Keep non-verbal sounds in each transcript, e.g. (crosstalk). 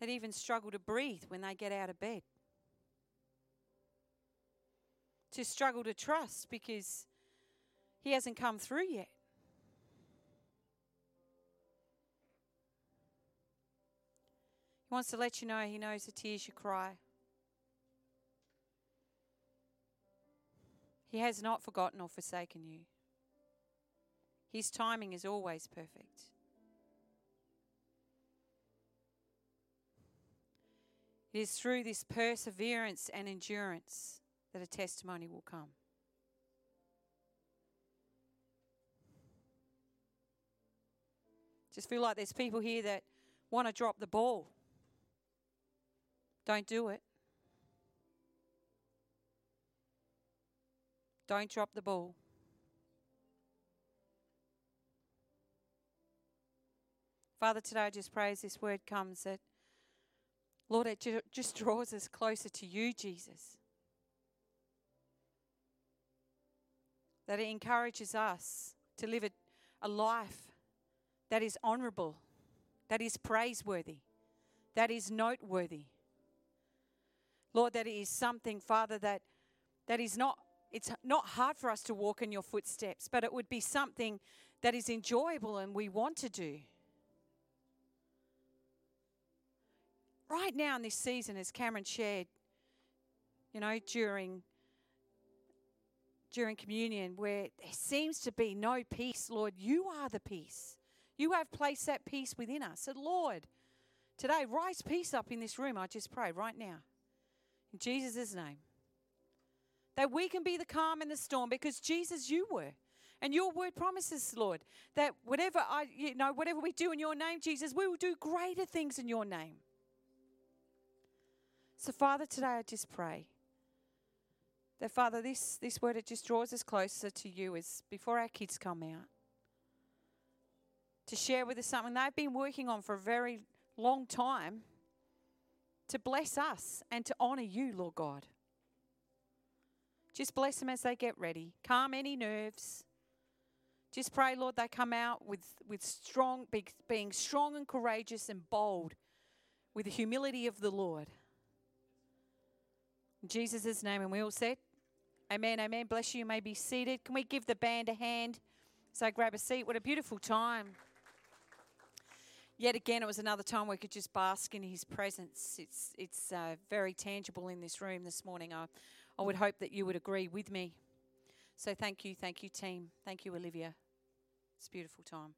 that even struggle to breathe when they get out of bed. To struggle to trust because He hasn't come through yet. He wants to let you know He knows the tears you cry. He has not forgotten or forsaken you. His timing is always perfect. It is through this perseverance and endurance that a testimony will come. Just feel like there's people here that want to drop the ball. Don't do it. Don't drop the ball. Father, today I just pray as this word comes that, Lord, it just draws us closer to you, Jesus. That it encourages us to live a, a life that is honorable, that is praiseworthy, that is noteworthy. Lord, that it is something, Father, that, that is not it's not hard for us to walk in your footsteps, but it would be something that is enjoyable and we want to do. Right now in this season, as Cameron shared, you know, during during communion, where there seems to be no peace, Lord, you are the peace. You have placed that peace within us. So, Lord, today, rise peace up in this room, I just pray right now. In Jesus' name. That we can be the calm in the storm because Jesus, you were. And your word promises, Lord, that whatever I, you know, whatever we do in your name, Jesus, we will do greater things in your name. So, Father, today I just pray that, Father, this, this word, it just draws us closer to you as before our kids come out. To share with us something they've been working on for a very long time to bless us and to honor you, Lord God. Just bless them as they get ready. Calm any nerves. Just pray, Lord, they come out with, with strong, being strong and courageous and bold with the humility of the Lord. Jesus' name, and we all said, Amen, amen. Bless you. You may be seated. Can we give the band a hand? So grab a seat. What a beautiful time. Yet again, it was another time we could just bask in His presence. It's, it's uh, very tangible in this room this morning. I, I would hope that you would agree with me. So thank you, thank you, team. Thank you, Olivia. It's a beautiful time.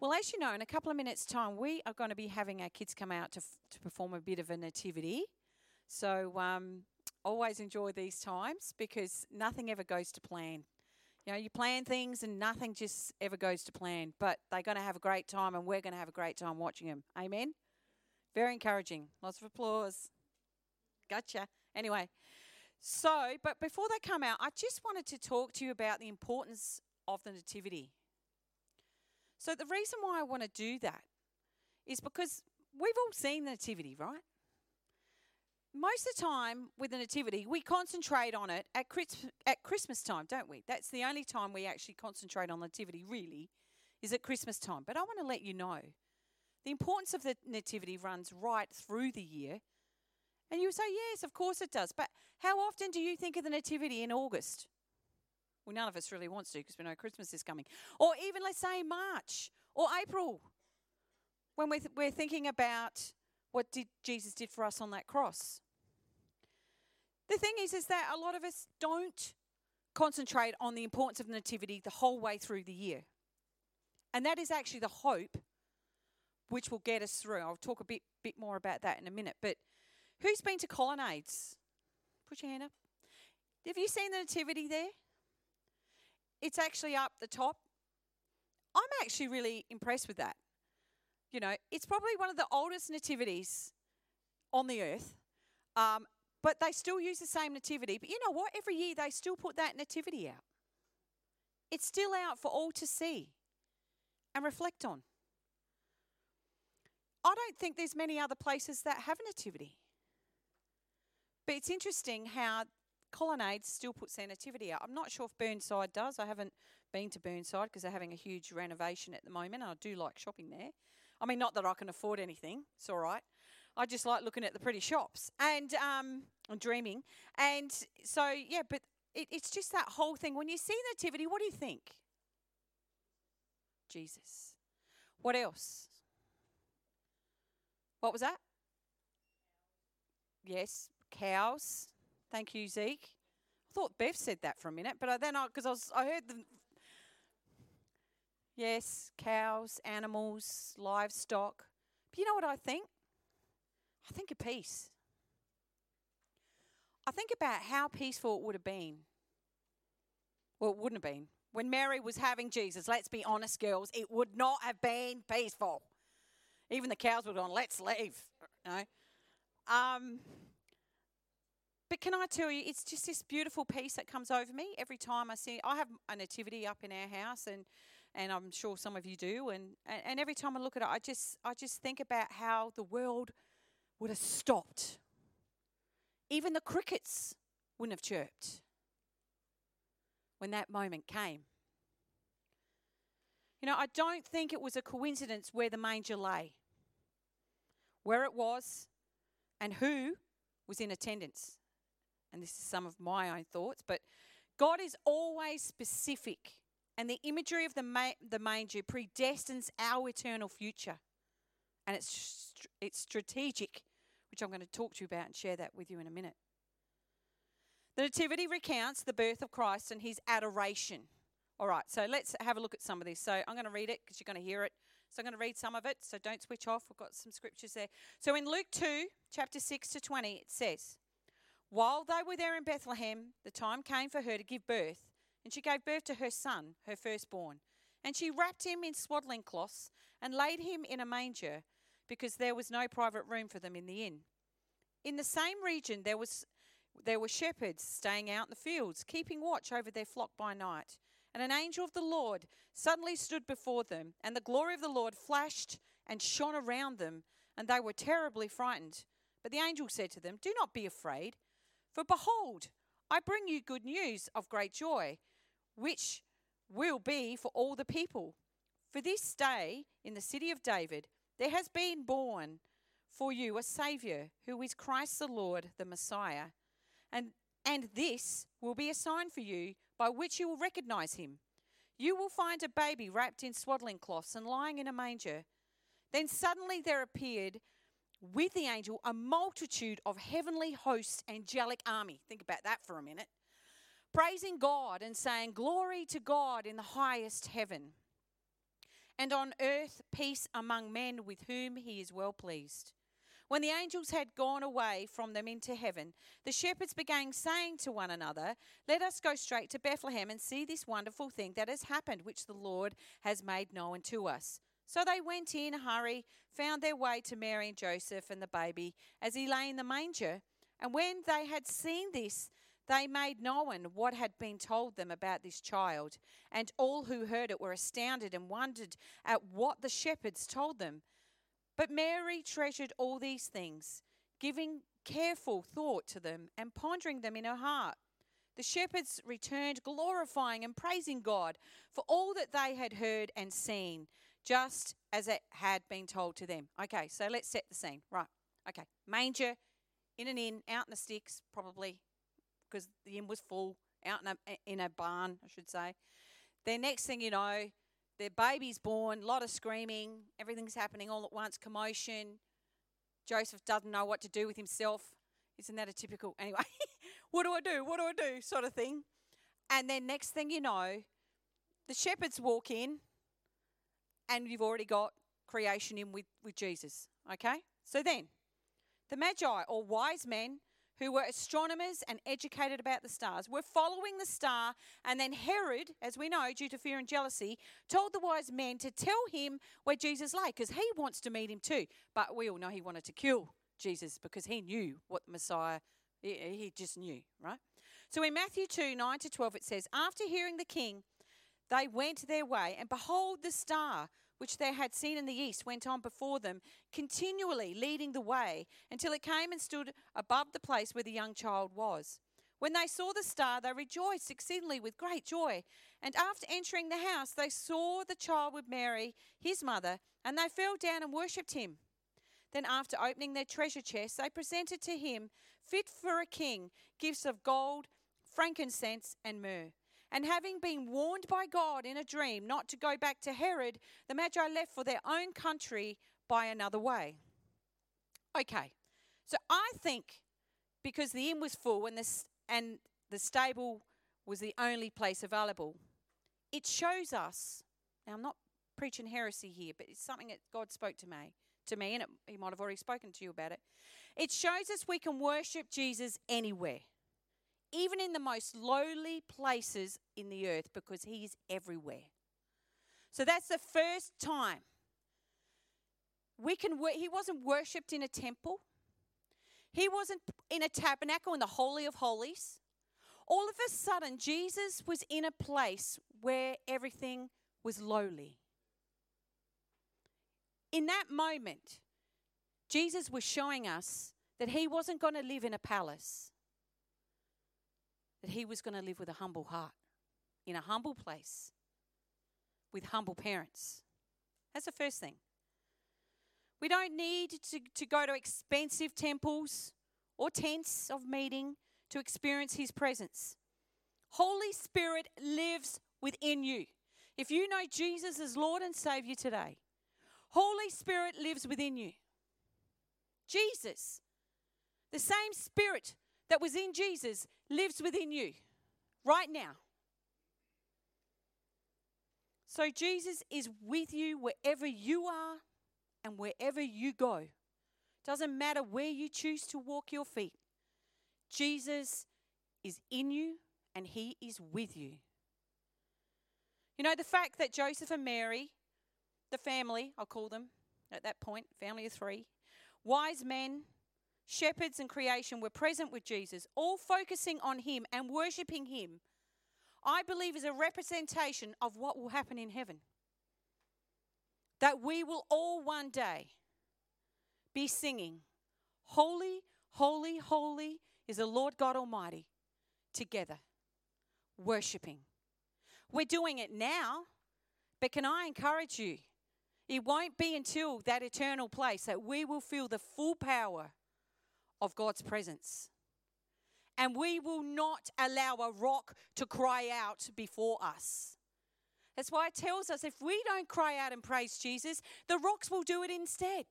Well, as you know, in a couple of minutes' time, we are going to be having our kids come out to, f- to perform a bit of a nativity. So, um, always enjoy these times because nothing ever goes to plan. You know, you plan things and nothing just ever goes to plan, but they're going to have a great time and we're going to have a great time watching them. Amen? Very encouraging. Lots of applause. Gotcha. Anyway, so, but before they come out, I just wanted to talk to you about the importance of the Nativity. So, the reason why I want to do that is because we've all seen the Nativity, right? Most of the time with the Nativity, we concentrate on it at, at Christmas time, don't we? That's the only time we actually concentrate on Nativity, really, is at Christmas time. But I want to let you know the importance of the Nativity runs right through the year and you say, yes, of course it does. But how often do you think of the Nativity in August? Well, none of us really wants to because we know Christmas is coming. Or even, let's say, March or April, when we're, th- we're thinking about what did Jesus did for us on that cross. The thing is, is that a lot of us don't concentrate on the importance of Nativity the whole way through the year. And that is actually the hope which will get us through. I'll talk a bit, bit more about that in a minute. But Who's been to colonnades? Put your hand up. Have you seen the nativity there? It's actually up the top. I'm actually really impressed with that. You know, it's probably one of the oldest nativities on the earth, um, but they still use the same nativity. But you know what? Every year they still put that nativity out. It's still out for all to see and reflect on. I don't think there's many other places that have a nativity. But it's interesting how Colonnade still puts their nativity out. I'm not sure if Burnside does. I haven't been to Burnside because they're having a huge renovation at the moment. I do like shopping there. I mean, not that I can afford anything, it's all right. I just like looking at the pretty shops and um, and dreaming. And so, yeah, but it, it's just that whole thing. When you see nativity, what do you think? Jesus. What else? What was that? Yes, cows. Thank you, Zeke. I thought Bev said that for a minute, but then I because I was I heard the yes, cows, animals, livestock. But you know what I think? I think of peace. I think about how peaceful it would have been. Well, it wouldn't have been. When Mary was having Jesus, let's be honest, girls, it would not have been peaceful. Even the cows would have gone, let's leave. Know? um, but can I tell you, it's just this beautiful peace that comes over me every time I see. I have a nativity up in our house, and and I'm sure some of you do. And, and and every time I look at it, I just I just think about how the world would have stopped. Even the crickets wouldn't have chirped when that moment came. You know, I don't think it was a coincidence where the manger lay, where it was, and who was in attendance. And this is some of my own thoughts, but God is always specific, and the imagery of the, ma- the manger predestines our eternal future. And it's, it's strategic which I'm going to talk to you about and share that with you in a minute. The Nativity recounts the birth of Christ and his adoration. All right, so let's have a look at some of this. So I'm going to read it because you're going to hear it. So I'm going to read some of it, so don't switch off. We've got some scriptures there. So in Luke 2, chapter 6 to 20, it says, While they were there in Bethlehem, the time came for her to give birth, and she gave birth to her son, her firstborn. And she wrapped him in swaddling cloths and laid him in a manger because there was no private room for them in the inn. In the same region, there, was, there were shepherds staying out in the fields, keeping watch over their flock by night. And an angel of the Lord suddenly stood before them, and the glory of the Lord flashed and shone around them, and they were terribly frightened. But the angel said to them, Do not be afraid, for behold, I bring you good news of great joy, which will be for all the people. For this day in the city of David, there has been born for you a Saviour who is Christ the Lord, the Messiah. And, and this will be a sign for you by which you will recognize him. You will find a baby wrapped in swaddling cloths and lying in a manger. Then suddenly there appeared with the angel a multitude of heavenly hosts, angelic army. Think about that for a minute. Praising God and saying, Glory to God in the highest heaven and on earth peace among men with whom he is well pleased. When the angels had gone away from them into heaven, the shepherds began saying to one another, Let us go straight to Bethlehem and see this wonderful thing that has happened, which the Lord has made known to us. So they went in a hurry, found their way to Mary and Joseph and the baby as he lay in the manger. And when they had seen this, they made known what had been told them about this child, and all who heard it were astounded and wondered at what the shepherds told them. But Mary treasured all these things, giving careful thought to them and pondering them in her heart. The shepherds returned, glorifying and praising God for all that they had heard and seen, just as it had been told to them. Okay, so let's set the scene. Right. Okay. Manger, in an inn, out in the sticks, probably because the inn was full, out in a, in a barn, I should say. Then next thing you know, their baby's born, a lot of screaming, everything's happening all at once, commotion. Joseph doesn't know what to do with himself. Isn't that a typical, anyway, (laughs) what do I do? What do I do? sort of thing. And then next thing you know, the shepherds walk in and you've already got creation in with, with Jesus. Okay? So then, the Magi, or wise men, who were astronomers and educated about the stars, were following the star. And then Herod, as we know, due to fear and jealousy, told the wise men to tell him where Jesus lay because he wants to meet him too. But we all know he wanted to kill Jesus because he knew what the Messiah, he just knew, right? So in Matthew 2 9 to 12, it says, After hearing the king, they went their way, and behold, the star which they had seen in the east went on before them, continually leading the way, until it came and stood above the place where the young child was. When they saw the star, they rejoiced exceedingly with great joy. And after entering the house, they saw the child with Mary, his mother, and they fell down and worshipped him. Then, after opening their treasure chests, they presented to him, fit for a king, gifts of gold, frankincense, and myrrh. And having been warned by God in a dream not to go back to Herod, the Magi left for their own country by another way. Okay, so I think because the inn was full and the, and the stable was the only place available, it shows us. Now, I'm not preaching heresy here, but it's something that God spoke to me, to me, and it, He might have already spoken to you about it. It shows us we can worship Jesus anywhere, even in the most lowly places in the earth, because He is everywhere. So that's the first time we can. He wasn't worshipped in a temple. He wasn't in a tabernacle in the Holy of Holies. All of a sudden, Jesus was in a place where everything was lowly. In that moment, Jesus was showing us that he wasn't going to live in a palace, that he was going to live with a humble heart, in a humble place, with humble parents. That's the first thing. We don't need to, to go to expensive temples or tents of meeting to experience His presence. Holy Spirit lives within you. If you know Jesus as Lord and Savior today, Holy Spirit lives within you. Jesus, the same Spirit that was in Jesus, lives within you right now. So Jesus is with you wherever you are and wherever you go. Doesn't matter where you choose to walk your feet, Jesus is in you and he is with you. You know, the fact that Joseph and Mary, the family, I'll call them at that point, family of three, wise men, shepherds, and creation were present with Jesus, all focusing on him and worshipping him, I believe is a representation of what will happen in heaven that we will all one day be singing, Holy, holy, holy is the Lord God Almighty, together, worshiping. We're doing it now, but can I encourage you? It won't be until that eternal place that we will feel the full power of God's presence. And we will not allow a rock to cry out before us. That's why it tells us if we don't cry out and praise Jesus, the rocks will do it instead.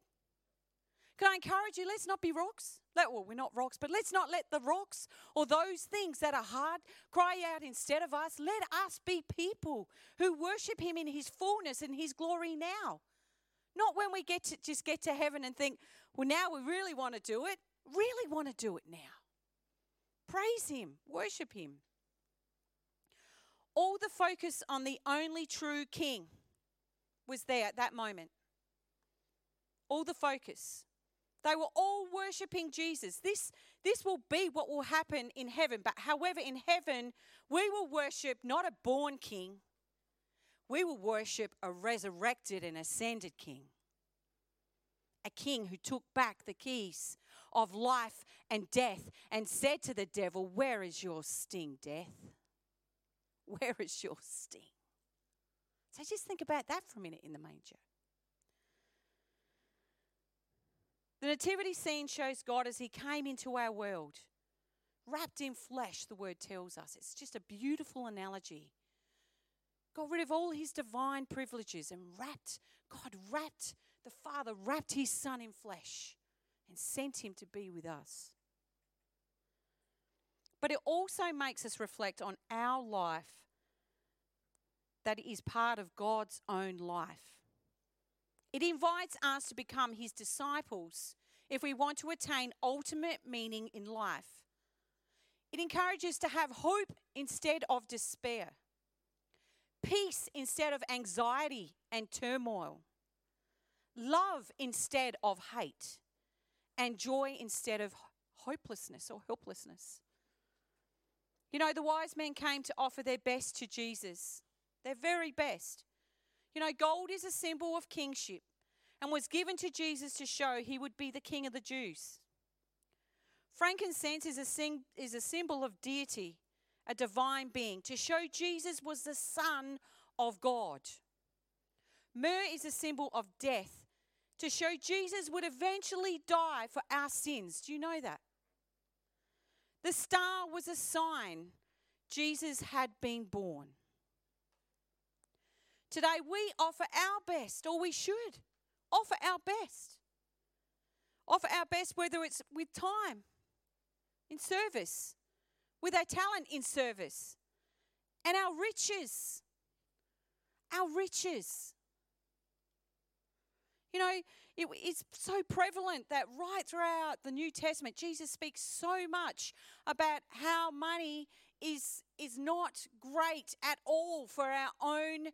Can I encourage you? Let's not be rocks. Let, well, we're not rocks, but let's not let the rocks or those things that are hard cry out instead of us. Let us be people who worship Him in His fullness and His glory now. Not when we get to just get to heaven and think, well, now we really want to do it. Really want to do it now. Praise Him, worship Him all the focus on the only true king was there at that moment. All the focus. They were all worshiping Jesus. This, this will be what will happen in heaven. But however, in heaven, we will worship not a born king, we will worship a resurrected and ascended king. A king who took back the keys of life and death and said to the devil, Where is your sting, death? Where is your sting? So just think about that for a minute in the manger. The nativity scene shows God as he came into our world, wrapped in flesh, the word tells us. It's just a beautiful analogy. Got rid of all his divine privileges and wrapped, God wrapped, the Father wrapped his Son in flesh and sent him to be with us. But it also makes us reflect on our life that is part of God's own life. It invites us to become His disciples if we want to attain ultimate meaning in life. It encourages to have hope instead of despair, peace instead of anxiety and turmoil, love instead of hate, and joy instead of hopelessness or helplessness. You know, the wise men came to offer their best to Jesus their very best. You know, gold is a symbol of kingship and was given to Jesus to show he would be the king of the Jews. Frankincense is a, sing, is a symbol of deity, a divine being, to show Jesus was the Son of God. Myrrh is a symbol of death, to show Jesus would eventually die for our sins. Do you know that? The star was a sign Jesus had been born. Today we offer our best, or we should offer our best. Offer our best, whether it's with time, in service, with our talent in service, and our riches. Our riches. You know, it, it's so prevalent that right throughout the New Testament, Jesus speaks so much about how money is, is not great at all for our own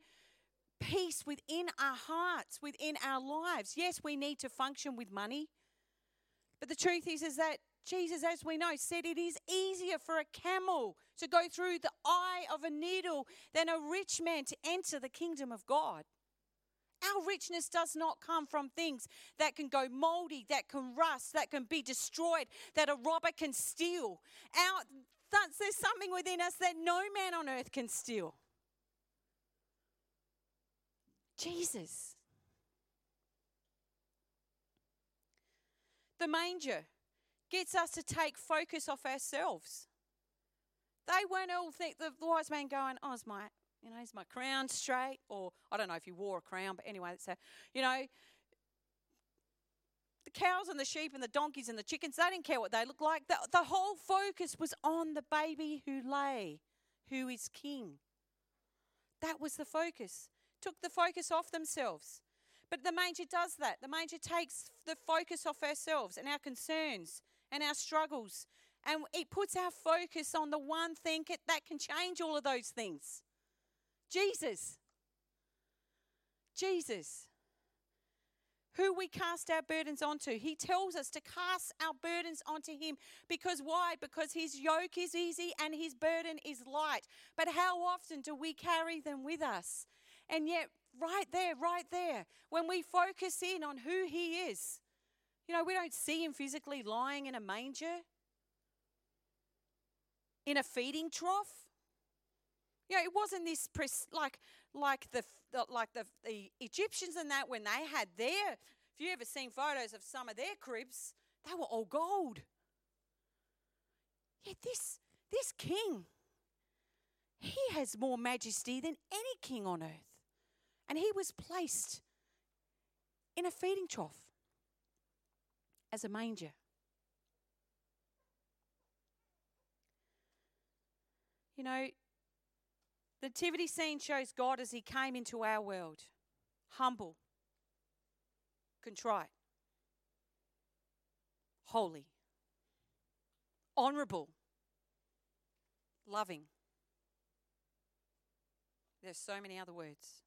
peace within our hearts, within our lives. Yes, we need to function with money. But the truth is, is that Jesus, as we know, said it is easier for a camel to go through the eye of a needle than a rich man to enter the kingdom of God. Our richness does not come from things that can go moldy, that can rust, that can be destroyed, that a robber can steal. Our, there's something within us that no man on earth can steal. Jesus. The manger gets us to take focus off ourselves. They weren't all think the wise man going, "Oh, is my, you know, is my crown straight?" Or I don't know if you wore a crown, but anyway, so you know, the cows and the sheep and the donkeys and the chickens, they didn't care what they looked like. The, the whole focus was on the baby who lay, who is king. That was the focus took the focus off themselves. But the manger does that. The manger takes the focus off ourselves and our concerns and our struggles. And it puts our focus on the one thing that can change all of those things Jesus. Jesus. Who we cast our burdens onto. He tells us to cast our burdens onto Him. Because why? Because His yoke is easy and His burden is light. But how often do we carry them with us? And yet, right there, right there, when we focus in on who He is, you know, we don't see Him physically lying in a manger, in a feeding trough. You know, it wasn't this pres- like like the, the like the, the Egyptians and that when they had their. If you ever seen photos of some of their cribs, they were all gold. Yet this this king, he has more majesty than any king on earth. And he was placed in a feeding trough as a manger. You know, the nativity scene shows God as he came into our world humble, contrite, holy, honorable, loving. There's so many other words.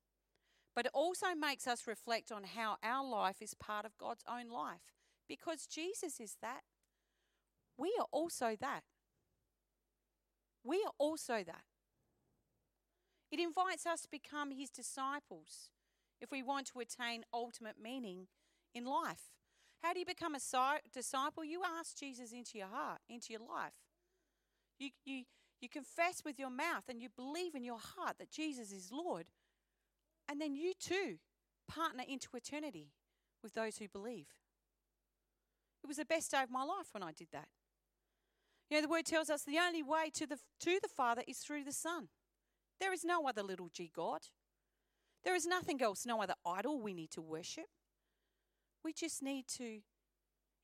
But it also makes us reflect on how our life is part of God's own life. Because Jesus is that. We are also that. We are also that. It invites us to become his disciples if we want to attain ultimate meaning in life. How do you become a disciple? You ask Jesus into your heart, into your life. You, you, you confess with your mouth and you believe in your heart that Jesus is Lord. And then you too partner into eternity with those who believe. It was the best day of my life when I did that. You know, the word tells us the only way to the, to the Father is through the Son. There is no other little g God. There is nothing else, no other idol we need to worship. We just need to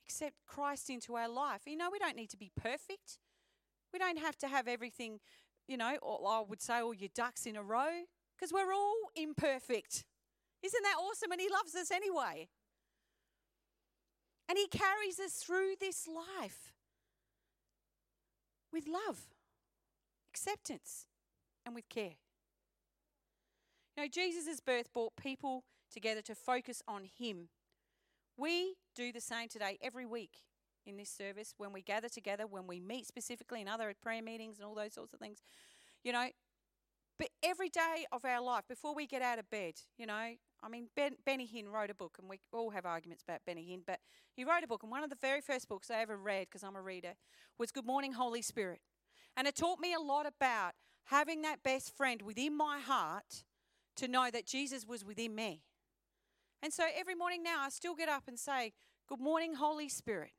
accept Christ into our life. You know, we don't need to be perfect. We don't have to have everything, you know, or I would say all your ducks in a row because we're all imperfect. Isn't that awesome? And He loves us anyway. And He carries us through this life with love, acceptance, and with care. You know, Jesus' birth brought people together to focus on Him. We do the same today every week in this service when we gather together, when we meet specifically in other prayer meetings and all those sorts of things. You know, but every day of our life, before we get out of bed, you know, I mean, ben, Benny Hinn wrote a book, and we all have arguments about Benny Hinn, but he wrote a book, and one of the very first books I ever read, because I'm a reader, was Good Morning, Holy Spirit. And it taught me a lot about having that best friend within my heart to know that Jesus was within me. And so every morning now, I still get up and say, Good morning, Holy Spirit.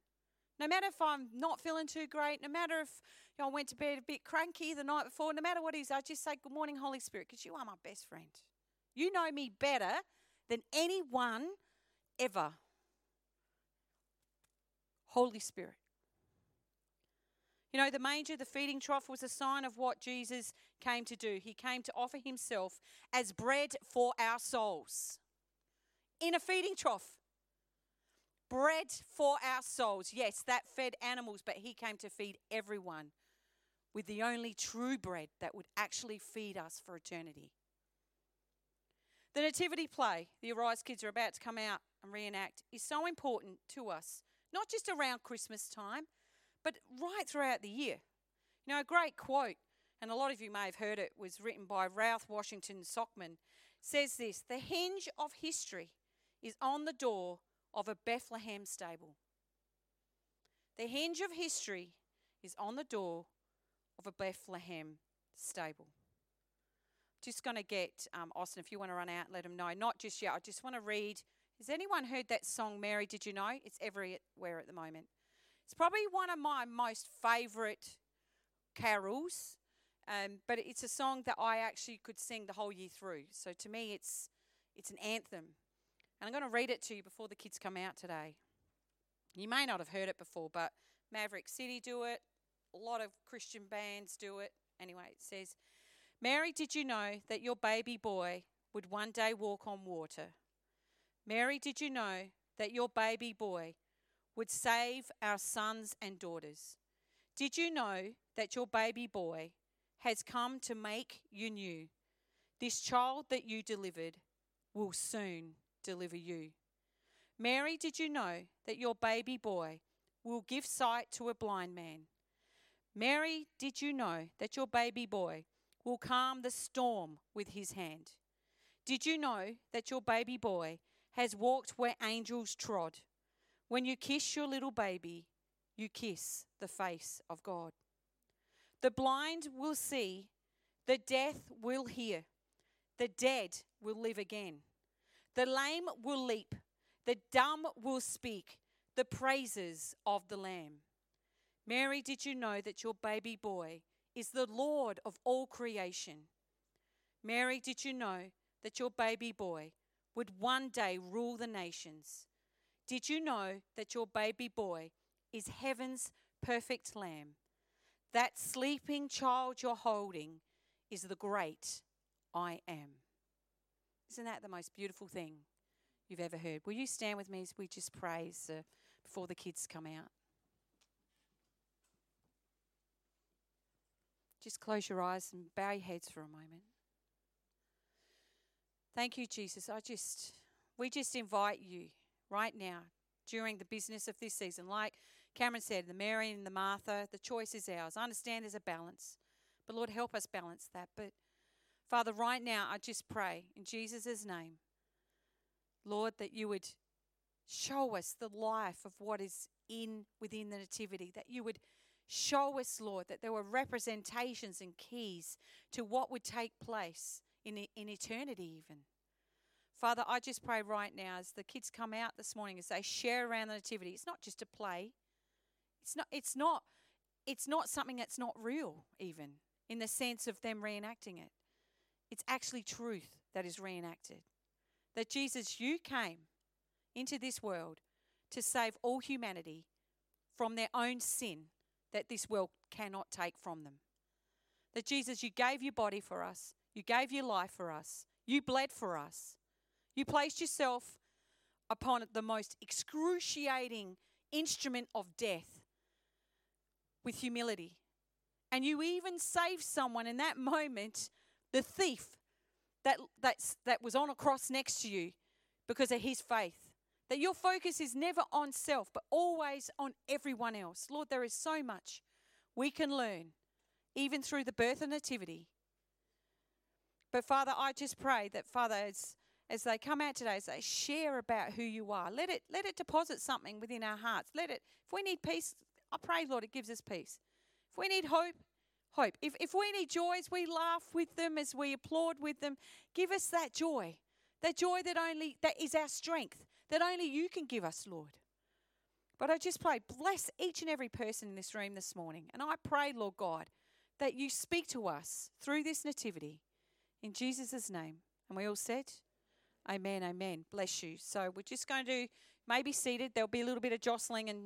No matter if I'm not feeling too great, no matter if you know, I went to bed a bit cranky the night before, no matter what it is, I just say, Good morning, Holy Spirit, because you are my best friend. You know me better than anyone ever. Holy Spirit. You know, the manger, the feeding trough, was a sign of what Jesus came to do. He came to offer himself as bread for our souls in a feeding trough. Bread for our souls. Yes, that fed animals, but he came to feed everyone with the only true bread that would actually feed us for eternity. The nativity play the Arise Kids are about to come out and reenact is so important to us, not just around Christmas time, but right throughout the year. You know, a great quote, and a lot of you may have heard it, was written by Ralph Washington Sockman, says this The hinge of history is on the door of a Bethlehem stable. The hinge of history is on the door of a Bethlehem stable. Just going to get um, Austin, if you want to run out, let him know. Not just yet. I just want to read. Has anyone heard that song, Mary? Did you know? It's everywhere at the moment. It's probably one of my most favourite carols, um, but it's a song that I actually could sing the whole year through. So to me, it's it's an anthem, and I'm going to read it to you before the kids come out today. You may not have heard it before, but Maverick City do it. A lot of Christian bands do it. Anyway, it says, Mary, did you know that your baby boy would one day walk on water? Mary, did you know that your baby boy would save our sons and daughters. Did you know that your baby boy has come to make you new? This child that you delivered will soon deliver you. Mary, did you know that your baby boy will give sight to a blind man? Mary, did you know that your baby boy will calm the storm with his hand? Did you know that your baby boy has walked where angels trod? When you kiss your little baby, you kiss the face of God. The blind will see, the deaf will hear, the dead will live again, the lame will leap, the dumb will speak the praises of the Lamb. Mary, did you know that your baby boy is the Lord of all creation? Mary, did you know that your baby boy would one day rule the nations? Did you know that your baby boy is heaven's perfect lamb? That sleeping child you're holding is the great I am. Isn't that the most beautiful thing you've ever heard? Will you stand with me as we just praise uh, before the kids come out? Just close your eyes and bow your heads for a moment. Thank you, Jesus. I just, we just invite you right now during the business of this season. Like Cameron said, the Mary and the Martha, the choice is ours. I understand there's a balance, but Lord, help us balance that. But Father, right now, I just pray in Jesus' name, Lord, that you would show us the life of what is in within the nativity, that you would show us, Lord, that there were representations and keys to what would take place in, in eternity, even. Father, I just pray right now as the kids come out this morning as they share around the nativity. It's not just a play. It's not it's not it's not something that's not real even in the sense of them reenacting it. It's actually truth that is reenacted. That Jesus you came into this world to save all humanity from their own sin that this world cannot take from them. That Jesus you gave your body for us. You gave your life for us. You bled for us. You placed yourself upon the most excruciating instrument of death with humility. And you even saved someone in that moment, the thief that, that's, that was on a cross next to you because of his faith. That your focus is never on self, but always on everyone else. Lord, there is so much we can learn, even through the birth and nativity. But Father, I just pray that, Father, as as they come out today, as they share about who you are. Let it let it deposit something within our hearts. Let it if we need peace, I pray, Lord, it gives us peace. If we need hope, hope. If if we need joy as we laugh with them, as we applaud with them, give us that joy. That joy that only that is our strength, that only you can give us, Lord. But I just pray, bless each and every person in this room this morning. And I pray, Lord God, that you speak to us through this nativity in Jesus' name. And we all said, Amen, amen. Bless you. So we're just going to maybe seated. There'll be a little bit of jostling and